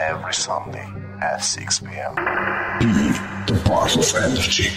Every Sunday at 6 p.m. Be the part of energy.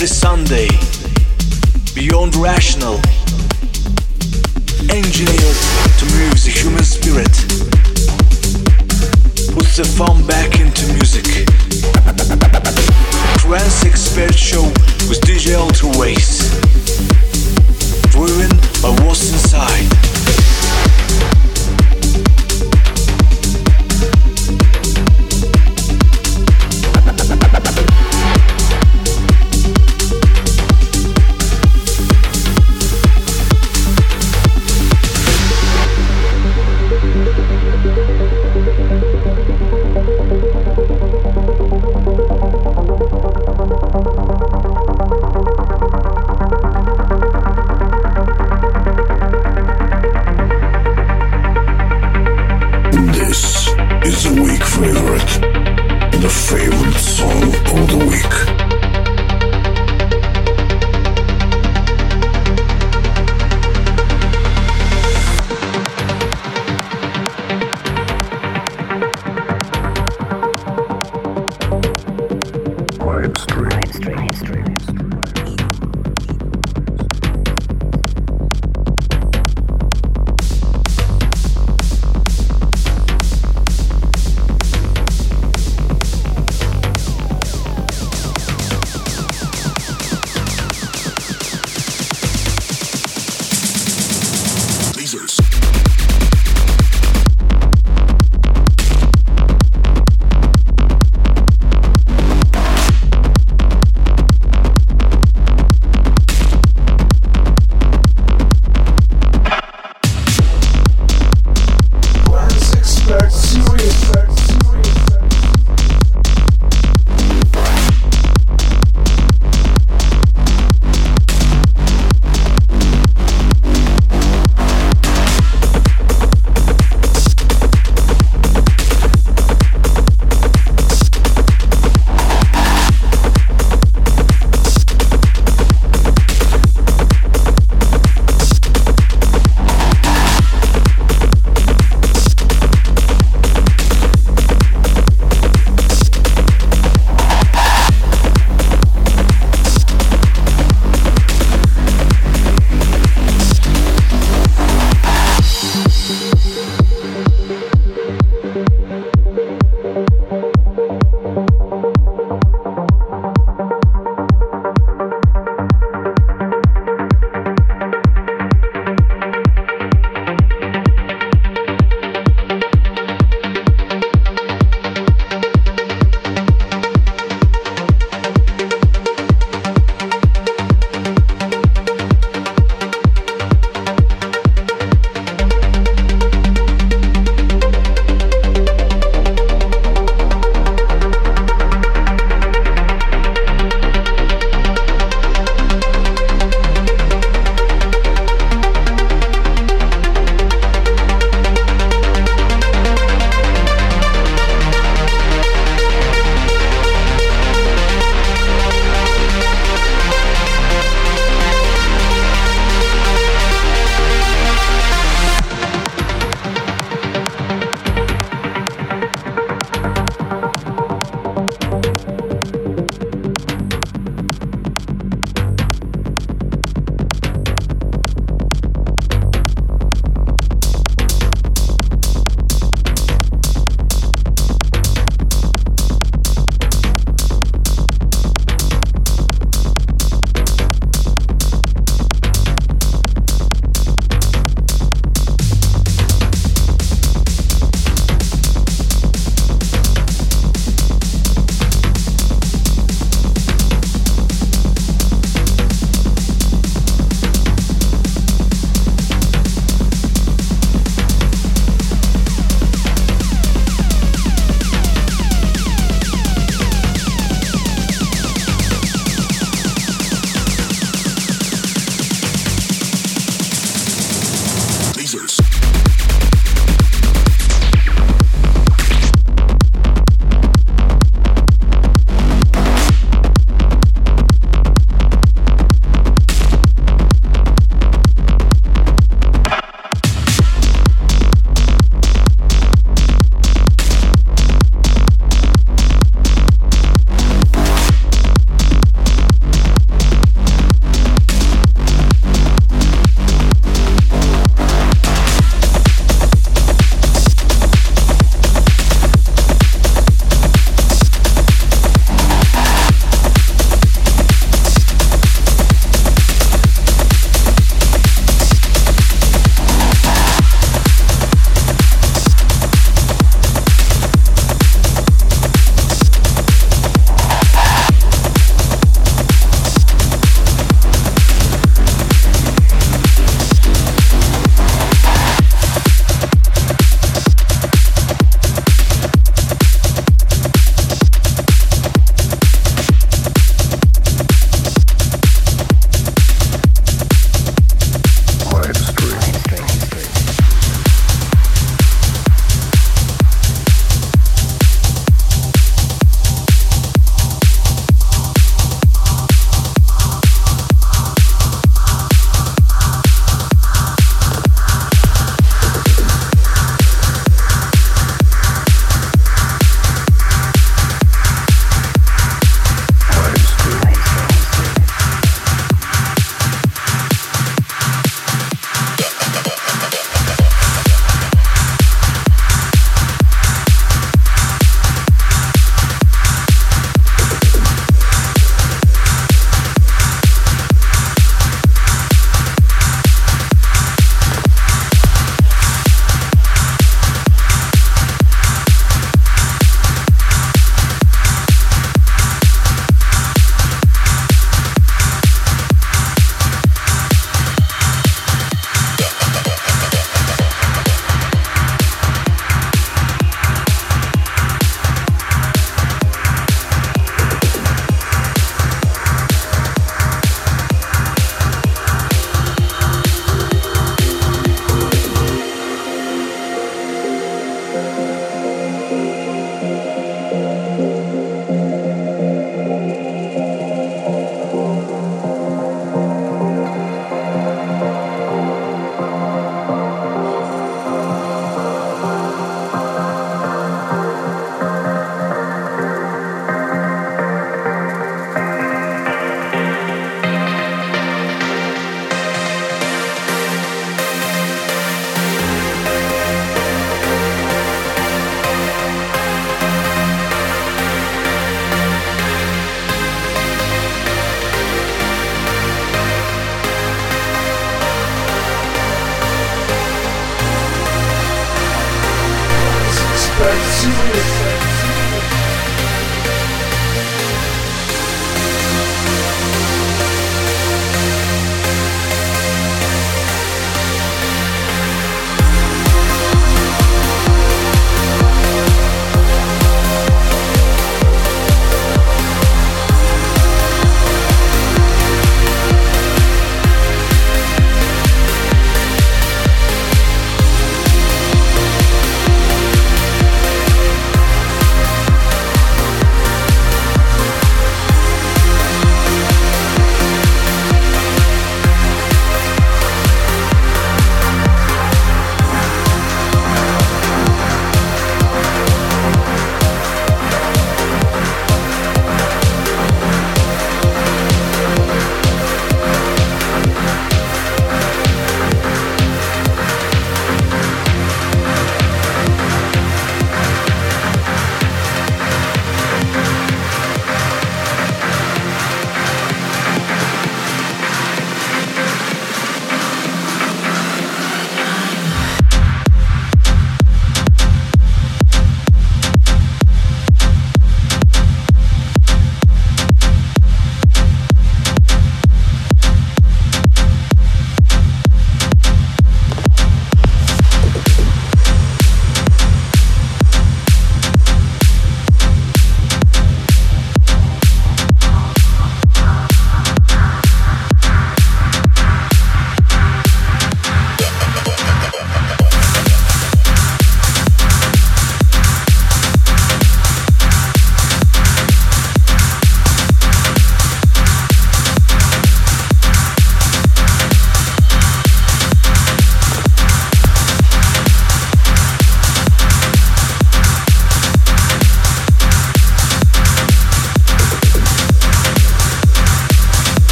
Every Sunday. Beyond rational. Engineered to move the human spirit. Puts the fun back into music. Trance expert show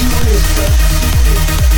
Música